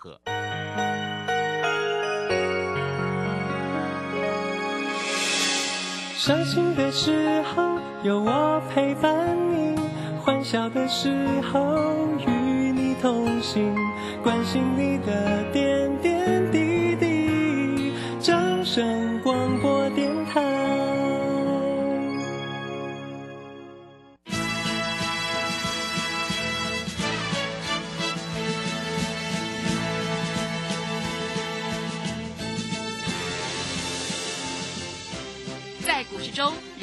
贺。伤心的时候有我陪伴你，欢笑的时候与你同行，关心你的点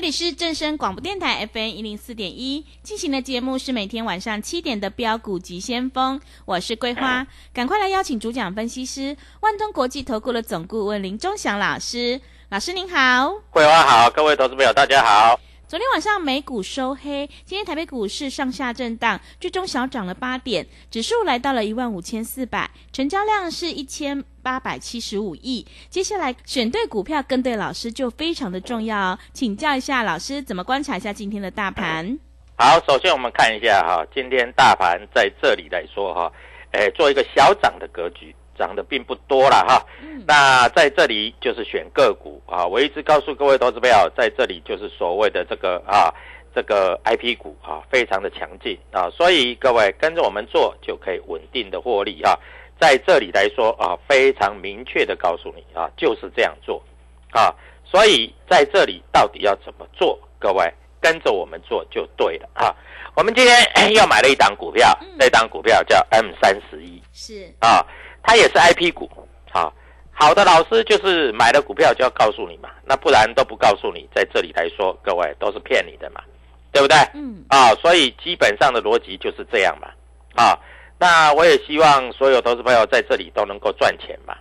这里是正声广播电台 FM 一零四点一进行的节目是每天晚上七点的标股及先锋，我是桂花，赶快来邀请主讲分析师万通国际投顾的总顾问林忠祥老师，老师您好，桂花好，各位投资朋友大家好。昨天晚上美股收黑，今天台北股市上下震荡，最终小涨了八点，指数来到了一万五千四百，成交量是一千八百七十五亿。接下来选对股票跟对老师就非常的重要哦，请教一下老师怎么观察一下今天的大盘？好，首先我们看一下哈，今天大盘在这里来说哈，诶，做一个小涨的格局。涨的并不多了哈，那在这里就是选个股啊。我一直告诉各位投资朋友，在这里就是所谓的这个啊，这个 I P 股啊，非常的强劲啊，所以各位跟着我们做就可以稳定的获利哈。在这里来说啊，非常明确的告诉你啊，就是这样做啊。所以在这里到底要怎么做？各位跟着我们做就对了啊。我们今天又买了一档股票，这档股票叫 M 三十一，是啊。它也是 I P 股，好，好的老师就是买了股票就要告诉你嘛，那不然都不告诉你，在这里来说，各位都是骗你的嘛，对不对？嗯，啊，所以基本上的逻辑就是这样嘛，啊，那我也希望所有投资朋友在这里都能够赚钱嘛，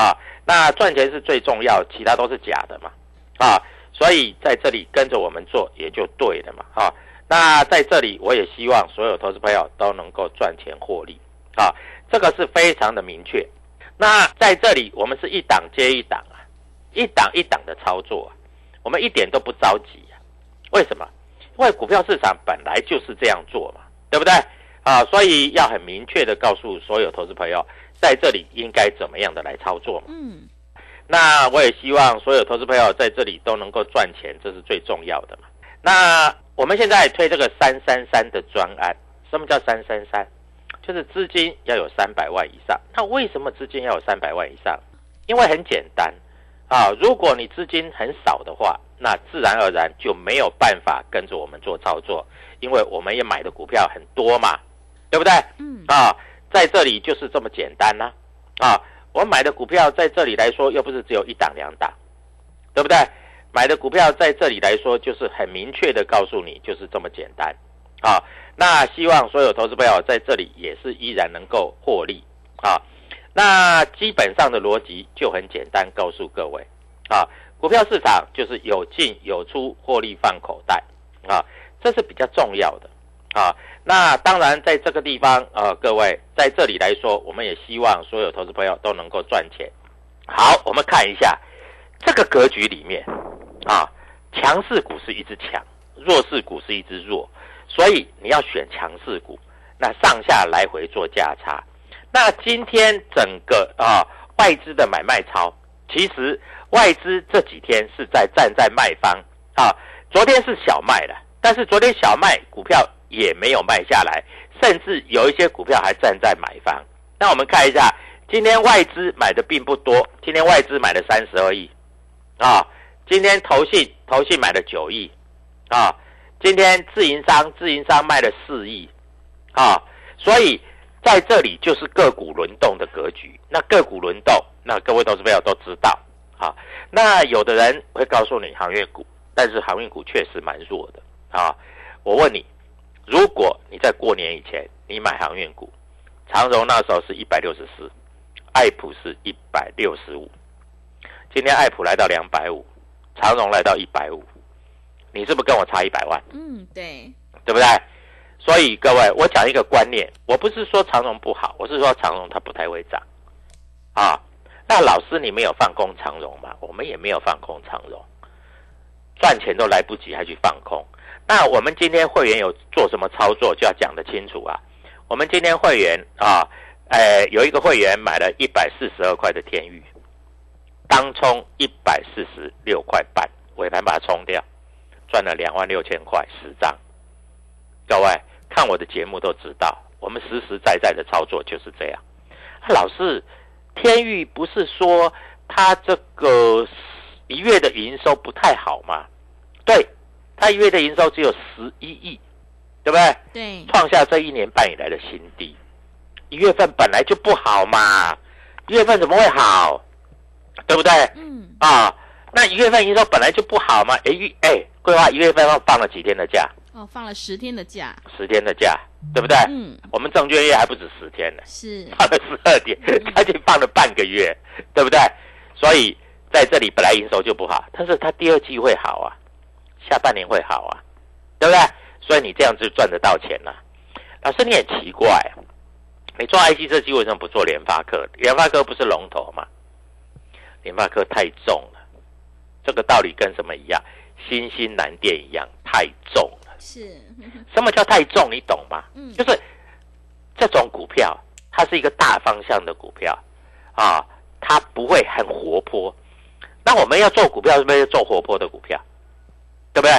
啊，那赚钱是最重要，其他都是假的嘛，啊，所以在这里跟着我们做也就对了嘛，啊，那在这里我也希望所有投资朋友都能够赚钱获利，啊。这个是非常的明确。那在这里，我们是一档接一档啊，一档一档的操作啊，我们一点都不着急啊。为什么？因为股票市场本来就是这样做嘛，对不对？啊，所以要很明确的告诉所有投资朋友，在这里应该怎么样的来操作嘛。嗯。那我也希望所有投资朋友在这里都能够赚钱，这是最重要的嘛。那我们现在推这个三三三的专案，什么叫三三三？就是资金要有三百万以上，那为什么资金要有三百万以上？因为很简单啊，如果你资金很少的话，那自然而然就没有办法跟着我们做操作，因为我们也买的股票很多嘛，对不对？嗯啊，在这里就是这么简单呐，啊，我买的股票在这里来说又不是只有一档两档，对不对？买的股票在这里来说就是很明确的告诉你，就是这么简单，啊。那希望所有投资朋友在这里也是依然能够获利啊。那基本上的逻辑就很简单，告诉各位啊，股票市场就是有进有出，获利放口袋啊，这是比较重要的啊。那当然在这个地方啊，各位在这里来说，我们也希望所有投资朋友都能够赚钱。好，我们看一下这个格局里面啊，强势股是一只强，弱势股是一只弱。所以你要选强势股，那上下来回做价差。那今天整个啊外资的买卖超，其实外资这几天是在站在卖方啊。昨天是小卖的，但是昨天小卖股票也没有卖下来，甚至有一些股票还站在买方。那我们看一下今天外资买的并不多，今天外资买了三十二亿，啊，今天投信投信买了九亿，啊，今天自营商自营商卖了四亿，啊，所以在这里就是个股轮动的格局。那个股轮动，那各位投资朋友都知道，啊，那有的人会告诉你航运股，但是航运股确实蛮弱的，啊，我问你，如果你在过年以前你买航运股，长荣那时候是一百六十四。爱普是一百六十五，今天爱普来到两百五，长荣来到一百五，你是不是跟我差一百万？嗯，对，对不对？所以各位，我讲一个观念，我不是说长荣不好，我是说长荣它不太会涨啊。那老师你没有放空长荣吗？我们也没有放空长荣，赚钱都来不及还去放空。那我们今天会员有做什么操作，就要讲得清楚啊。我们今天会员啊。哎，有一个会员买了一百四十二块的天域，当冲一百四十六块半，尾盘把它冲掉，赚了两万六千块十张。各位看我的节目都知道，我们实实在在的操作就是这样。老师，天域不是说他这个一月的营收不太好吗？对，他一月的营收只有十一亿，对不对？对，创下这一年半以来的新低。一月份本来就不好嘛，一月份怎么会好？对不对？嗯。啊，那一月份营收本来就不好嘛。哎，哎，桂花一月份放放了几天的假？哦，放了十天的假。十天的假，对不对？嗯。我们证券业还不止十天呢，是放了十二天，赶紧放了半个月，对不对？所以在这里本来营收就不好，但是它第二季会好啊，下半年会好啊，对不对？所以你这样就赚得到钱了。老师，你很奇怪。你做 IC 设计为什么不做联发科？联发科不是龙头吗？联发科太重了，这个道理跟什么一样？新兴南电一样，太重了。是，什么叫太重？你懂吗？嗯，就是这种股票，它是一个大方向的股票啊，它不会很活泼。那我们要做股票，是不是要做活泼的股票？对不对？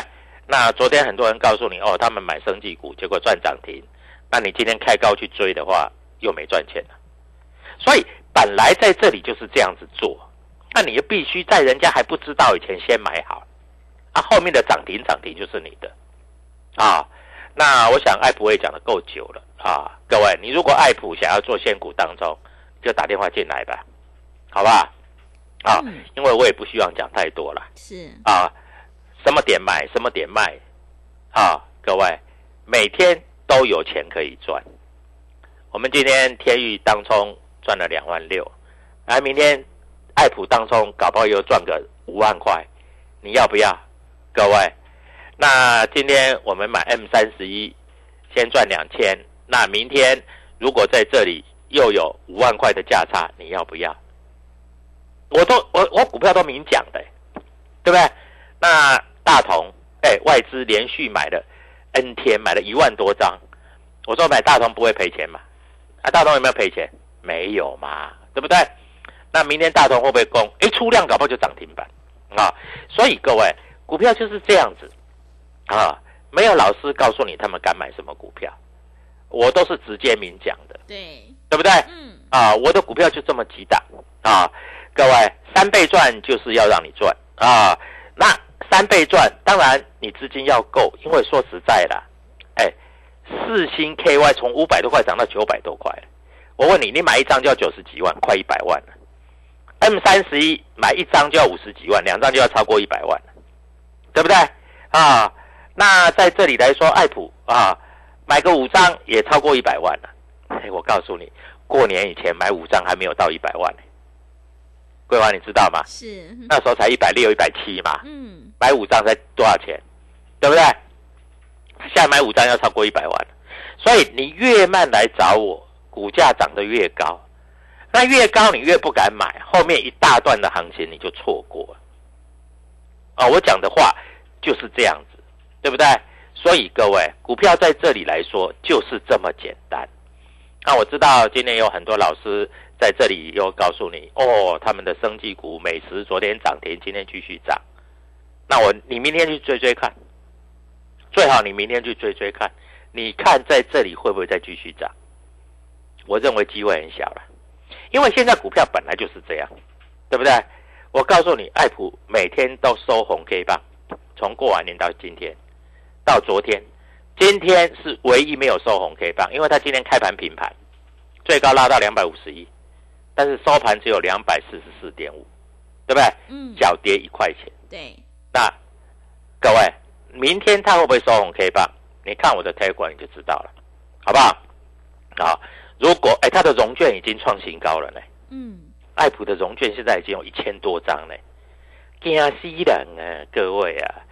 那昨天很多人告诉你，哦，他们买生技股，结果赚涨停。那你今天开高去追的话，又没赚钱了，所以本来在这里就是这样子做，那你就必须在人家还不知道以前先买好，啊，后面的涨停涨停就是你的，啊，那我想艾普也讲的够久了啊，各位，你如果艾普想要做现股当中，就打电话进来吧，好吧，啊，因为我也不希望讲太多了，是。啊，什么点买什么点卖，啊，各位每天都有钱可以赚。我们今天天宇当冲赚了两万六，而明天爱普当冲搞不好又赚个五万块，你要不要？各位，那今天我们买 M 三十一，先赚两千，那明天如果在这里又有五万块的价差，你要不要？我都我我股票都明讲的，对不对？那大同哎，外资连续买了 N 天，买了一万多张，我说买大同不会赔钱嘛？啊大同有没有赔钱？没有嘛，对不对？那明天大同会不会攻？哎，出量搞不好就涨停板啊！所以各位，股票就是这样子啊，没有老师告诉你他们敢买什么股票，我都是直接明讲的，对对不对？嗯啊，我的股票就这么几档啊，各位三倍赚就是要让你赚啊，那三倍赚当然你资金要够，因为说实在的，哎。四星 KY 从五百多块涨到九百多块，我问你，你买一张就要九十几万，快一百万了。M 三十一买一张就要五十几万，两张就要超过一百万了，对不对？啊，那在这里来说，爱普啊，买个五张也超过一百万了。哎，我告诉你，过年以前买五张还没有到一百万呢。桂花，你知道吗？是，那时候才一百六、一百七嘛。嗯，买五张才多少钱？对不对？现在买五张要超过一百万，所以你越慢来找我，股价涨得越高，那越高你越不敢买，后面一大段的行情你就错过了。啊，我讲的话就是这样子，对不对？所以各位，股票在这里来说就是这么简单。那我知道今天有很多老师在这里又告诉你，哦，他们的生技股美食昨天涨停，今天继续涨，那我你明天去追追看。最好你明天去追追看，你看在这里会不会再继续涨？我认为机会很小了，因为现在股票本来就是这样，对不对？我告诉你，爱普每天都收红 K 棒，从过完年到今天，到昨天，今天是唯一没有收红 K 棒，因为它今天开盘平盘，最高拉到两百五十一，但是收盘只有两百四十四点五，对不对？嗯。小跌一块钱。对。那各位，明天它会不会收红 K 棒？你看我的推管你就知道了，好不好？好，如果哎，它的融券已经创新高了呢。嗯。爱普的融券现在已经有一千多张呢，惊死人啊！各位啊，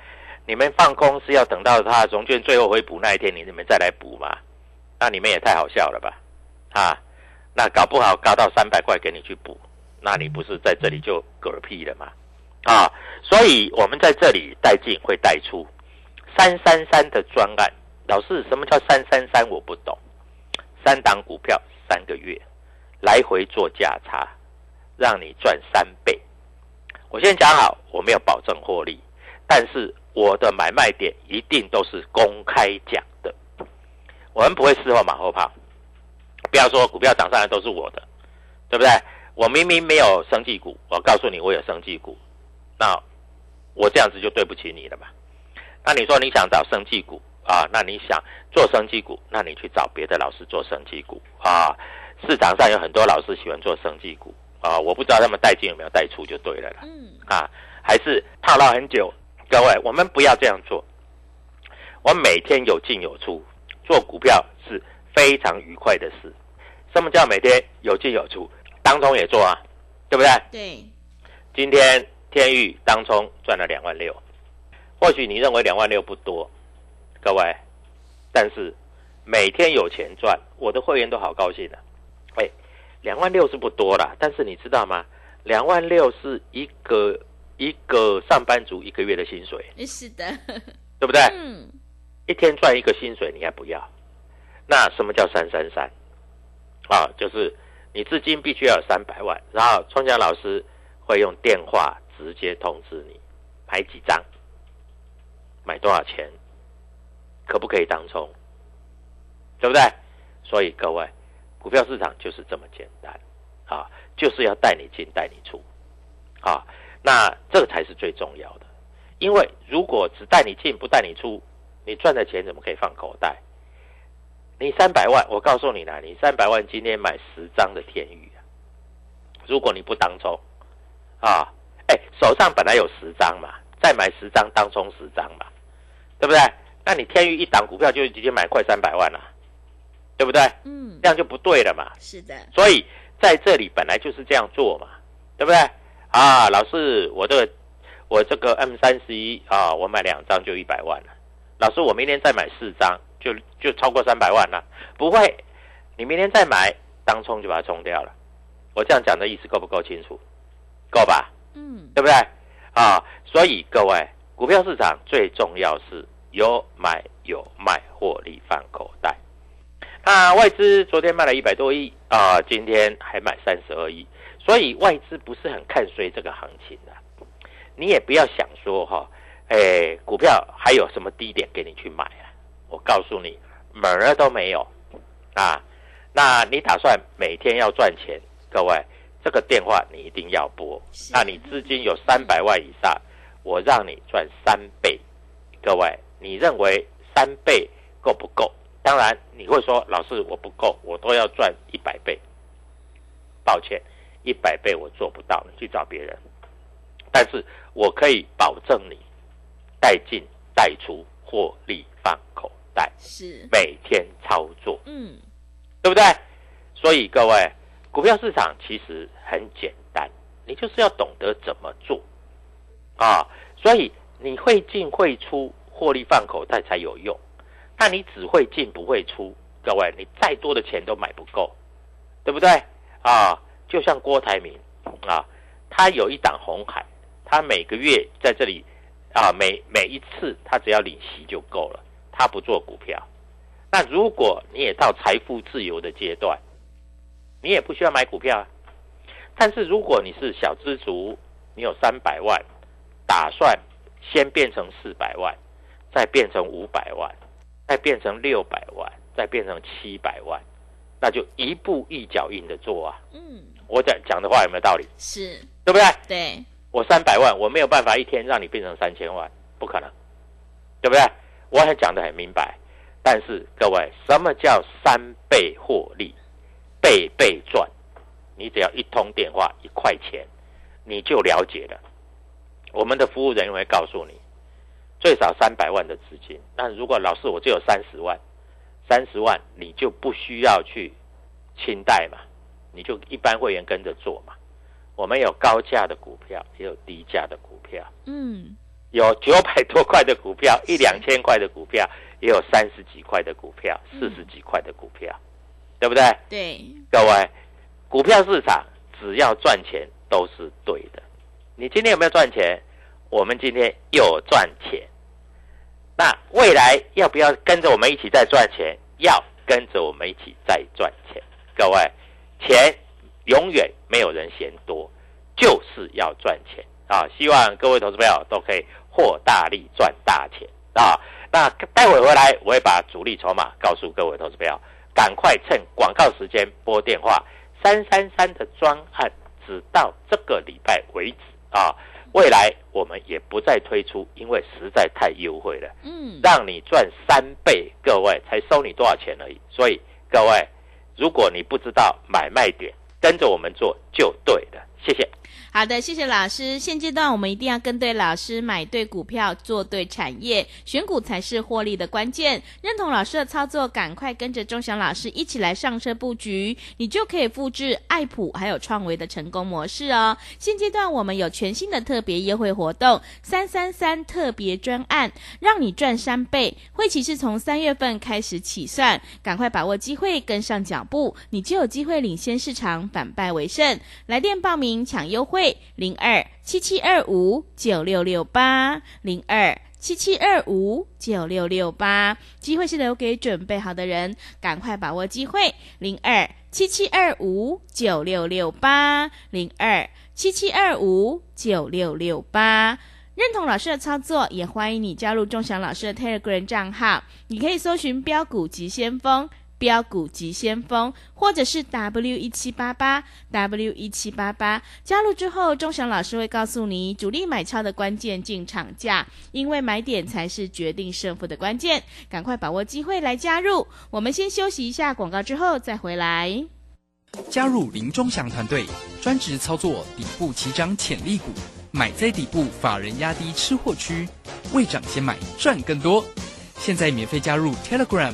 你们放空是要等到它融券最后回补那一天，你们再来补嘛？那你们也太好笑了吧？啊，那搞不好高到三百块给你去补，那你不是在这里就嗝屁了吗？啊，所以我们在这里带进会带出三三三的专案。老师，什么叫三三三？我不懂。三档股票三个月来回做价差。让你赚三倍，我先讲好，我没有保证获利，但是我的买卖点一定都是公开讲的，我们不会事后马后炮。不要说股票涨上来都是我的，对不对？我明明没有生技股，我告诉你我有生技股，那我这样子就对不起你了嘛？那你说你想找生技股啊？那你想做生技股，那你去找别的老师做生技股啊？市场上有很多老师喜欢做生技股。啊，我不知道他们带进有没有带出就对了啦。嗯，啊，还是套牢很久。各位，我们不要这样做。我每天有进有出，做股票是非常愉快的事。什么叫每天有进有出？当中也做啊，对不对？对。今天天域当中赚了两万六，或许你认为两万六不多，各位，但是每天有钱赚，我的会员都好高兴的。喂。两万六是不多啦，但是你知道吗？两万六是一个一个上班族一个月的薪水。是的，对不对？嗯。一天赚一个薪水，你还不要？那什么叫三三三？啊，就是你资金必须要有三百万，然后创江老师会用电话直接通知你买几张，买多少钱，可不可以当冲？对不对？所以各位。股票市场就是这么简单，啊，就是要带你进带你出，啊，那这个才是最重要的。因为如果只带你进不带你出，你赚的钱怎么可以放口袋？你三百万，我告诉你啦，你三百万今天买十张的天宇啊，如果你不当中，啊，哎，手上本来有十张嘛，再买十张当冲十张嘛，对不对？那你天宇一档股票就直接买快三百万了。对不对？嗯，这样就不对了嘛。是的，所以在这里本来就是这样做嘛，对不对？啊，老师，我这个我这个 M 三十一啊，我买两张就一百万了。老师，我明天再买四张，就就超过三百万了。不会，你明天再买，当冲就把它冲掉了。我这样讲的意思够不够清楚？够吧？嗯，对不对？啊，所以各位，股票市场最重要是有买有卖，获利放口袋。那外资昨天卖了一百多亿啊，今天还买三十二亿，所以外资不是很看衰这个行情的。你也不要想说哈，哎，股票还有什么低点给你去买啊？我告诉你，门儿都没有啊。那你打算每天要赚钱？各位，这个电话你一定要拨。那你资金有三百万以上，我让你赚三倍。各位，你认为三倍够不够？当然，你会说老师我不够，我都要赚一百倍。抱歉，一百倍我做不到，你去找别人。但是我可以保证你带进带出，获利放口袋，是每天操作，嗯，对不对？所以各位，股票市场其实很简单，你就是要懂得怎么做啊。所以你会进会出，获利放口袋才有用。那你只会进不会出，各位，你再多的钱都买不够，对不对啊？就像郭台铭啊，他有一档红海，他每个月在这里啊，每每一次他只要领息就够了，他不做股票。那如果你也到财富自由的阶段，你也不需要买股票啊。但是如果你是小资族，你有三百万，打算先变成四百万，再变成五百万。再变成六百万，再变成七百万，那就一步一脚印的做啊。嗯，我讲讲的话有没有道理？是，对不对？对，我三百万，我没有办法一天让你变成三千万，不可能，对不对？我还讲的很明白。但是各位，什么叫三倍获利，倍倍赚？你只要一通电话一块钱，你就了解了。我们的服务人员会告诉你，最少三百万的资金。那如果老师我只有三十万，三十万你就不需要去清贷嘛，你就一般会员跟着做嘛。我们有高价的股票，也有低价的股票。嗯，有九百多块的股票，一两千块的股票。也有三十几块的股票，四十几块的股票，对不对？对，各位，股票市场只要赚钱都是对的。你今天有没有赚钱？我们今天有赚钱。那未来要不要跟着我们一起再赚钱？要跟着我们一起再赚钱。各位，钱永远没有人嫌多，就是要赚钱啊！希望各位投资朋友都可以获大利赚大钱啊！那待会回来，我会把主力筹码告诉各位投资朋友，赶快趁广告时间拨电话。三三三的专案只到这个礼拜为止啊，未来我们也不再推出，因为实在太优惠了。嗯，让你赚三倍，各位才收你多少钱而已。所以各位，如果你不知道买卖点，跟着我们做就对了。谢谢。好的，谢谢老师。现阶段我们一定要跟对老师，买对股票，做对产业，选股才是获利的关键。认同老师的操作，赶快跟着钟祥老师一起来上车布局，你就可以复制爱普还有创维的成功模式哦。现阶段我们有全新的特别优惠活动，三三三特别专案，让你赚三倍。会期是从三月份开始起算，赶快把握机会，跟上脚步，你就有机会领先市场，反败为胜。来电报名抢优惠。零二七七二五九六六八零二七七二五九六六八，机会是留给准备好的人，赶快把握机会。零二七七二五九六六八零二七七二五九六六八，认同老师的操作，也欢迎你加入钟祥老师的 Telegram 账号，你可以搜寻标股急先锋。标股急先锋，或者是 W 一七八八 W 一七八八，加入之后，钟祥老师会告诉你主力买超的关键进场价，因为买点才是决定胜负的关键，赶快把握机会来加入。我们先休息一下广告，之后再回来。加入林钟祥团队，专职操作底部起涨潜力股，买在底部，法人压低吃货区，未涨先买赚更多。现在免费加入 Telegram。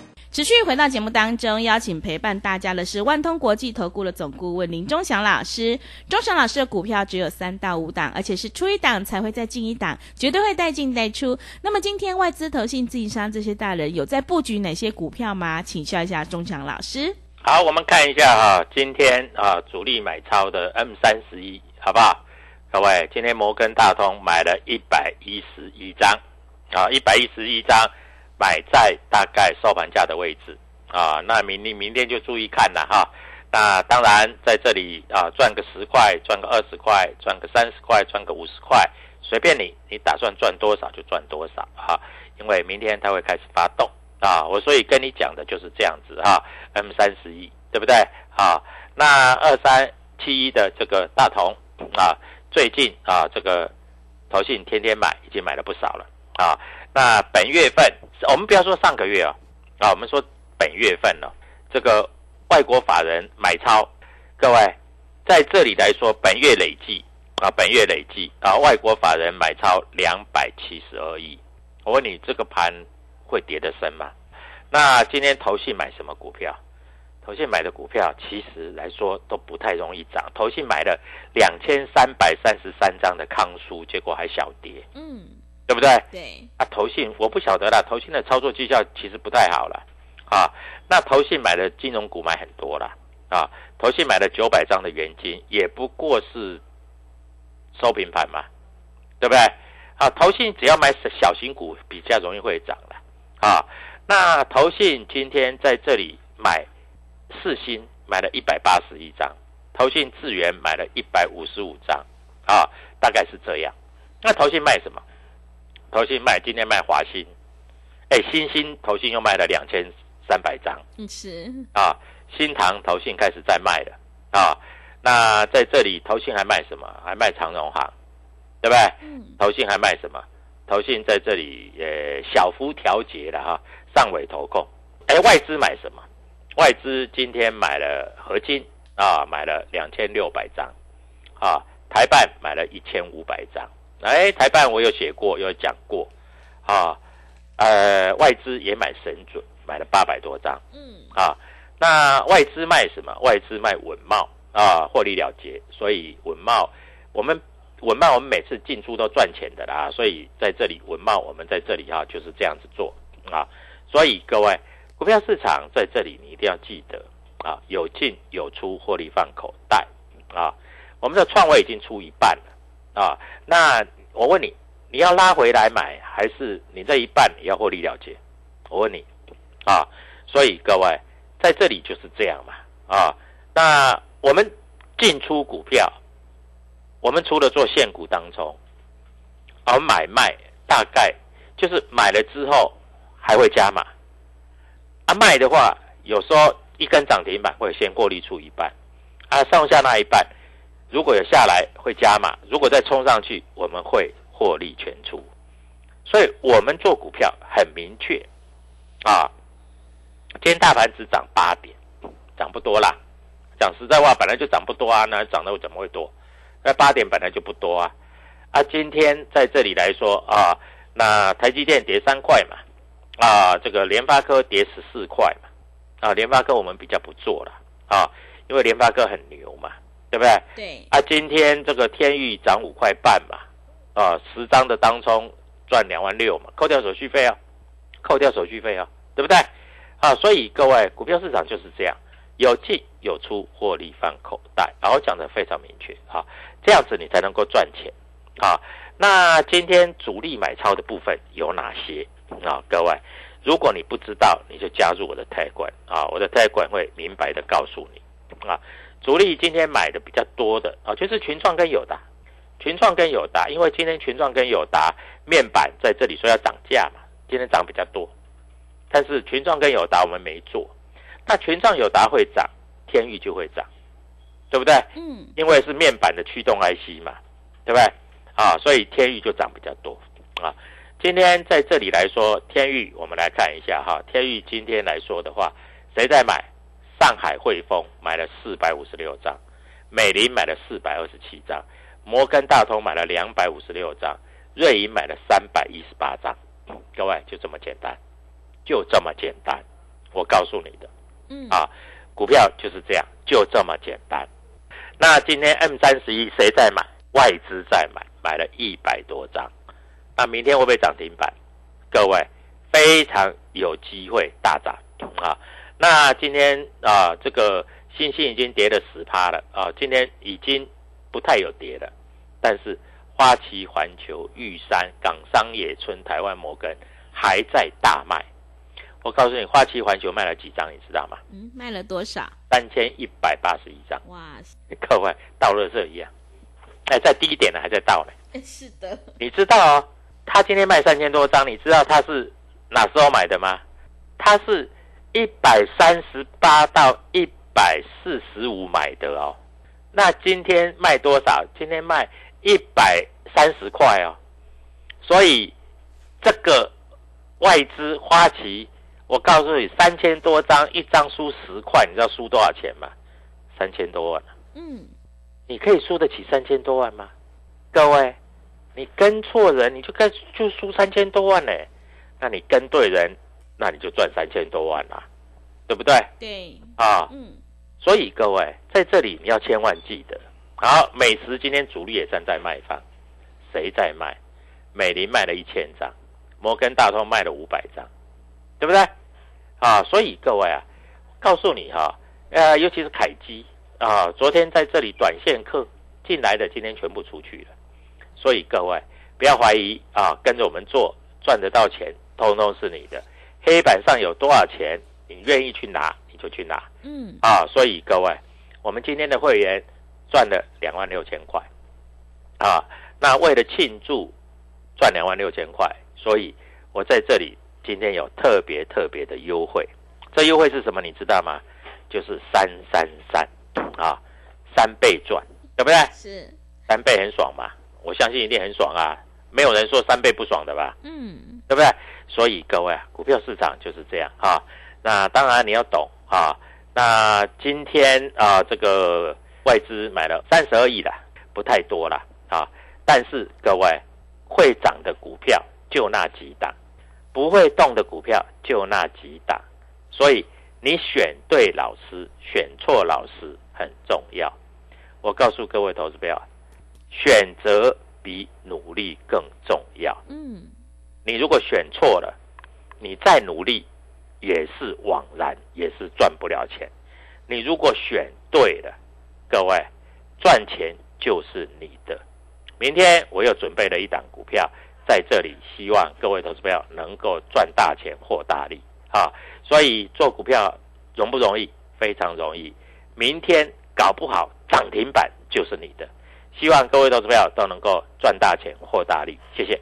持续回到节目当中，邀请陪伴大家的是万通国际投顾的总顾问林忠祥老师。忠祥老师的股票只有三到五档，而且是出一档才会再进一档，绝对会带进带出。那么今天外资、投信、自营商这些大人有在布局哪些股票吗？请教一下忠祥老师。好，我们看一下哈，今天啊主力买超的 M 三十一，好不好？各位，今天摩根大通买了一百一十一张，啊，一百一十一张。买在大概收盘价的位置啊，那明你明天就注意看了哈。那当然在这里啊，赚个十块，赚个二十块，赚个三十块，赚个五十块，随便你，你打算赚多少就赚多少哈。因为明天它会开始发动啊，我所以跟你讲的就是这样子哈。M 三十一对不对啊？那二三七一的这个大同啊，最近啊这个投信天天买，已经买了不少了啊。那本月份，我们不要说上个月啊，啊，我们说本月份了，这个外国法人买超，各位在这里来说，本月累计啊，本月累计啊，外国法人买超两百七十二亿。我问你，这个盘会跌得深吗？那今天投信买什么股票？投信买的股票其实来说都不太容易涨。投信买了两千三百三十三张的康舒，结果还小跌。嗯。对不对？对啊，投信我不晓得啦，投信的操作绩效其实不太好了啊。那投信买的金融股买很多了啊，投信买了九百张的原金，也不过是收平盘嘛，对不对？啊，投信只要买小型股比较容易会涨了啊。那投信今天在这里买四星买了一百八十一张，投信智源买了一百五十五张，啊，大概是这样。那投信卖什么？投信卖今天卖华兴，哎，新兴投信又卖了两千三百张，是啊，新塘投信开始在卖了啊。那在这里投信还卖什么？还卖长荣行，对不对？嗯。投信还卖什么？投信在这里也小幅调节了哈，上尾投控。哎，外资买什么？外资今天买了合金啊，买了两千六百张啊，台办买了一千五百张。哎，台办我有写过，有讲过，啊，呃，外资也买神准，买了八百多张，嗯，啊，那外资卖什么？外资卖稳茂啊，获利了结，所以稳茂，我们稳茂我们每次进出都赚钱的啦，所以在这里稳茂我们在这里哈就是这样子做。啊，所以各位股票市场在这里你一定要记得啊，有进有出，获利放口袋。啊，我们的创位已经出一半了。啊，那我问你，你要拉回来买，还是你这一半你要获利了结？我问你，啊，所以各位在这里就是这样嘛，啊，那我们进出股票，我们除了做现股当中，而买卖大概就是买了之后还会加码，啊，卖的话有时候一根涨停板会先获利出一半，啊，剩下那一半。如果有下来会加码，如果再冲上去，我们会获利全出。所以，我们做股票很明确啊。今天大盘只涨八点，涨不多啦。讲实在话，本来就涨不多啊，那涨的怎么会多？那八点本来就不多啊。啊，今天在这里来说啊，那台积电跌三块嘛，啊，这个联发科跌十四块嘛，啊，联发科我们比较不做了啊，因为联发科很牛嘛。对不对？对啊，今天这个天域涨五块半嘛，啊，十张的当冲赚两万六嘛，扣掉手续费啊，扣掉手续费啊，对不对？啊，所以各位股票市场就是这样，有进有出，获利放口袋，然后讲的非常明确啊，这样子你才能够赚钱啊。那今天主力买超的部分有哪些啊？各位，如果你不知道，你就加入我的泰管啊，我的泰管会明白的告诉你啊。主力今天买的比较多的啊，就是群创跟友达，群创跟友达，因为今天群创跟友达面板在这里说要涨价嘛，今天涨比较多，但是群创跟友达我们没做，那群创友达会涨，天域就会涨，对不对？嗯，因为是面板的驱动 IC 嘛，对不对？啊，所以天域就涨比较多啊。今天在这里来说，天域我们来看一下哈，天域今天来说的话，谁在买？上海汇丰买了四百五十六张，美林买了四百二十七张，摩根大通买了两百五十六张，瑞银买了三百一十八张。各位就这么简单，就这么简单，我告诉你的，嗯啊，股票就是这样，就这么简单。那今天 M 三十一谁在买？外资在买，买了一百多张。那明天会不会涨停板？各位非常有机会大涨啊！那今天啊，这个新兴已经跌了十趴了啊，今天已经不太有跌了，但是花旗环球、玉山、港商野村、台湾摩根还在大卖。我告诉你，花旗环球卖了几张，你知道吗？嗯，卖了多少？三千一百八十一张。哇，各位到了这一样，哎，在低点呢，还在倒呢。是的。你知道哦，他今天卖三千多张，你知道他是哪时候买的吗？他是。一百三十八到一百四十五买的哦，那今天卖多少？今天卖一百三十块哦，所以这个外资花旗，我告诉你，三千多张，一张输十块，你知道输多少钱吗？三千多万。嗯，你可以输得起三千多万吗？各位，你跟错人，你就跟就输三千多万呢？那你跟对人？那你就赚三千多万啦，对不对？对，啊，嗯，所以各位在这里你要千万记得，好，美食今天主力也站在卖方，谁在卖？美林卖了一千张，摩根大通卖了五百张，对不对？啊，所以各位啊，告诉你哈，呃，尤其是凯基啊，昨天在这里短线客进来的，今天全部出去了，所以各位不要怀疑啊，跟着我们做赚得到钱，通通是你的。黑板上有多少钱，你愿意去拿，你就去拿。嗯，啊，所以各位，我们今天的会员赚了两万六千块，啊，那为了庆祝赚两万六千块，所以我在这里今天有特别特别的优惠。这优惠是什么？你知道吗？就是三三三啊，三倍赚，对不对？是，三倍很爽嘛，我相信一定很爽啊，没有人说三倍不爽的吧？嗯，对不对？所以各位啊，股票市场就是这样哈、那当然你要懂啊。那今天啊，这个外资买了三十二亿的，不太多了啊。但是各位，会涨的股票就那几档，不会动的股票就那几档。所以你选对老师，选错老师很重要。我告诉各位投资朋友，选择比努力更重要。嗯，你如果选错了，你再努力也是枉然，也是赚不了钱。你如果选对了，各位赚钱就是你的。明天我又准备了一档股票在这里，希望各位投资朋友能够赚大钱获大利啊！所以做股票容不容易？非常容易。明天搞不好涨停板就是你的。希望各位投资朋友都能够赚大钱获大利。谢谢。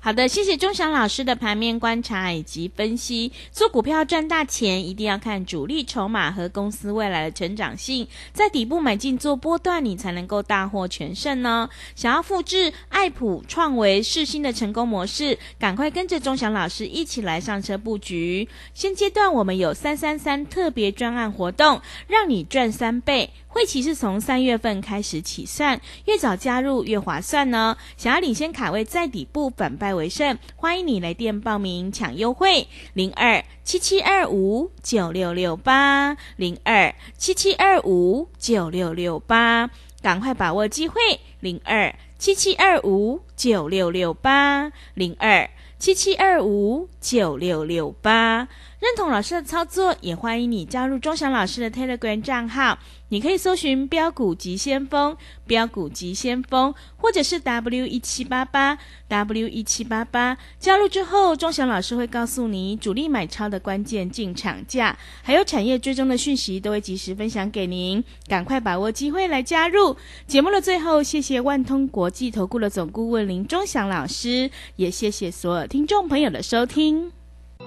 好的，谢谢钟祥老师的盘面观察以及分析。做股票赚大钱，一定要看主力筹码和公司未来的成长性，在底部买进做波段，你才能够大获全胜呢。想要复制爱普、创维、世新的成功模式，赶快跟着钟祥老师一起来上车布局。现阶段我们有三三三特别专案活动，让你赚三倍。会期是从三月份开始起算，越早加入越划算呢。想要领先卡位在底部反败为胜，欢迎你来电报名抢优惠，零二七七二五九六六八零二七七二五九六六八，赶快把握机会，零二七七二五九六六八零二七七二五九六六八。认同老师的操作，也欢迎你加入钟祥老师的 Telegram 账号。你可以搜寻“标股急先锋”、“标股急先锋”，或者是 W 一七八八 W 一七八八。加入之后，钟祥老师会告诉你主力买超的关键进场价，还有产业追踪的讯息，都会及时分享给您。赶快把握机会来加入。节目的最后，谢谢万通国际投顾的总顾问林钟祥老师，也谢谢所有听众朋友的收听。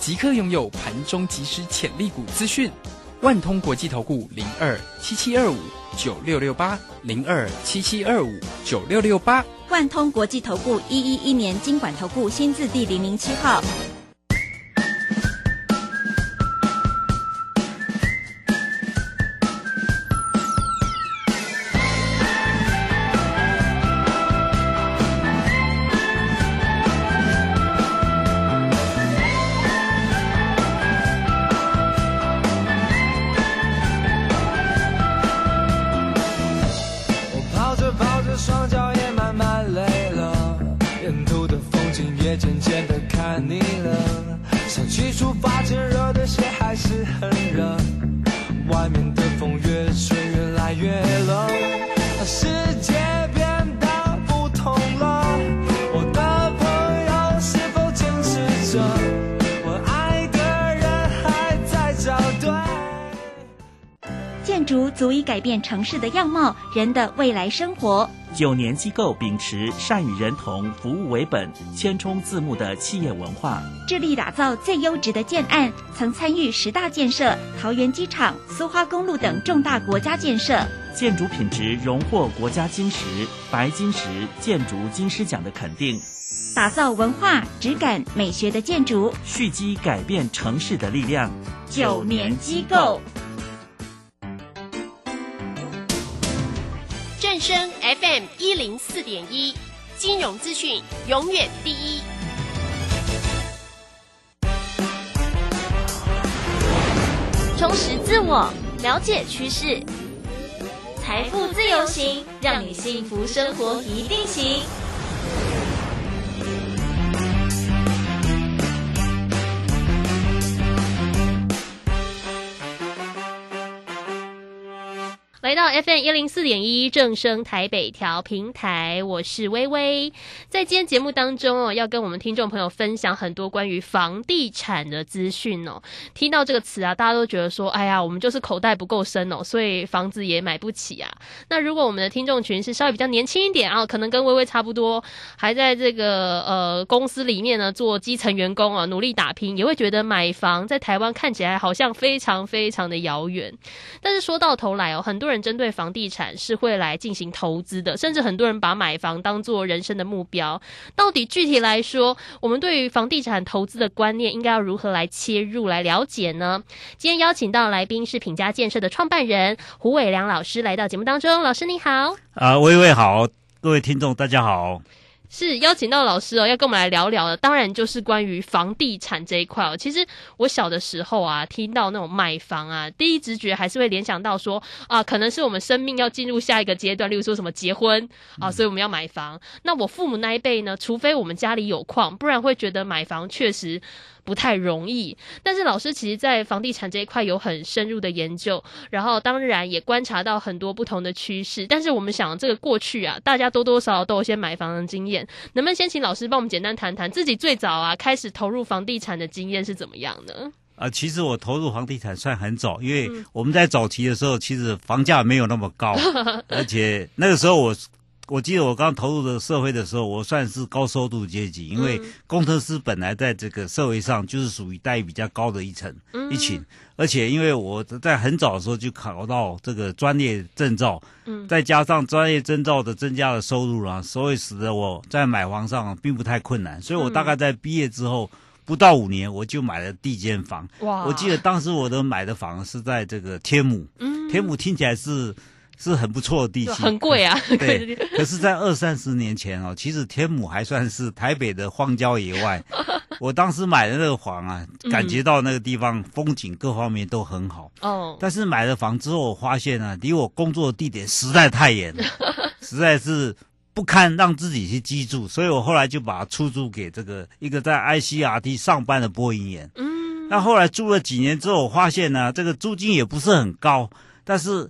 即刻拥有盘中即时潜力股资讯。万通国际投顾零二七七二五九六六八零二七七二五九六六八。万通国际投顾一一一年经管投顾新字第零零七号。改变城市的样貌，人的未来生活。九年机构秉持善与人同、服务为本、千冲字幕的企业文化，致力打造最优质的建案，曾参与十大建设、桃园机场、苏花公路等重大国家建设。建筑品质荣获国家金石、白金石建筑金狮奖的肯定，打造文化、质感、美学的建筑。蓄积改变城市的力量。九年机构。正声 FM 一零四点一，金融资讯永远第一。充实自我，了解趋势，财富自由行，让你幸福生活一定行。FM 一零四点一正声台北调平台，我是微微。在今天节目当中哦，要跟我们听众朋友分享很多关于房地产的资讯哦。听到这个词啊，大家都觉得说，哎呀，我们就是口袋不够深哦，所以房子也买不起啊。那如果我们的听众群是稍微比较年轻一点啊，可能跟微微差不多，还在这个呃公司里面呢做基层员工啊，努力打拼，也会觉得买房在台湾看起来好像非常非常的遥远。但是说到头来哦，很多人。针对对房地产是会来进行投资的，甚至很多人把买房当做人生的目标。到底具体来说，我们对于房地产投资的观念应该要如何来切入来了解呢？今天邀请到来宾是品家建设的创办人胡伟良老师来到节目当中，老师你好。啊，微微好，各位听众大家好。是邀请到老师哦，要跟我们来聊聊的，当然就是关于房地产这一块哦。其实我小的时候啊，听到那种买房啊，第一直觉还是会联想到说啊，可能是我们生命要进入下一个阶段，例如说什么结婚啊，所以我们要买房。那我父母那一辈呢，除非我们家里有矿，不然会觉得买房确实。不太容易，但是老师其实，在房地产这一块有很深入的研究，然后当然也观察到很多不同的趋势。但是我们想，这个过去啊，大家多多少少都有些买房的经验，能不能先请老师帮我们简单谈谈自己最早啊开始投入房地产的经验是怎么样呢？啊，其实我投入房地产算很早，因为我们在早期的时候，其实房价没有那么高，而且那个时候我。我记得我刚投入的社会的时候，我算是高收入阶级，因为工程师本来在这个社会上就是属于待遇比较高的一层一群，而且因为我在很早的时候就考到这个专业证照，再加上专业证照的增加的收入啊，所以使得我在买房上并不太困难，所以我大概在毕业之后不到五年，我就买了第一间房。哇！我记得当时我的买的房是在这个天母，天母听起来是。是很不错的地区，很贵啊。对，可是，在二三十年前哦，其实天母还算是台北的荒郊野外。我当时买的那个房啊，感觉到那个地方风景各方面都很好。哦。但是买了房之后，我发现啊，离我工作的地点实在太远了，实在是不堪让自己去居住，所以我后来就把它出租给这个一个在 ICRT 上班的播音员。嗯。那后来住了几年之后，我发现呢，这个租金也不是很高，但是。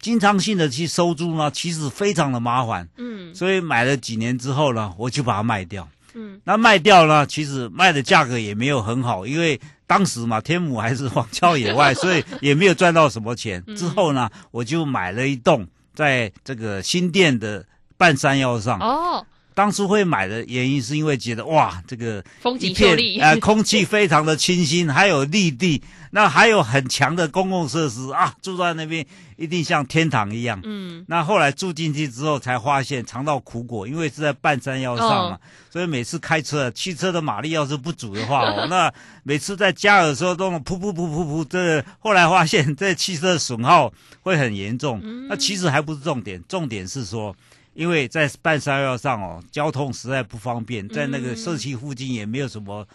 经常性的去收租呢，其实非常的麻烦。嗯，所以买了几年之后呢，我就把它卖掉。嗯，那卖掉呢，其实卖的价格也没有很好，因为当时嘛，天母还是荒郊野外，所以也没有赚到什么钱。之后呢，我就买了一栋在这个新店的半山腰上。哦。当初会买的原因是因为觉得哇，这个风景秀丽，呃，空气非常的清新，还有绿地，那还有很强的公共设施啊，住在那边一定像天堂一样。嗯，那后来住进去之后才发现尝到苦果，因为是在半山腰上嘛，所以每次开车，汽车的马力要是不足的话哦，那每次在加油的时候都噗噗噗噗噗，这后来发现这汽车损耗会很严重。那其实还不是重点，重点是说。因为在半山腰上哦，交通实在不方便，在那个社区附近也没有什么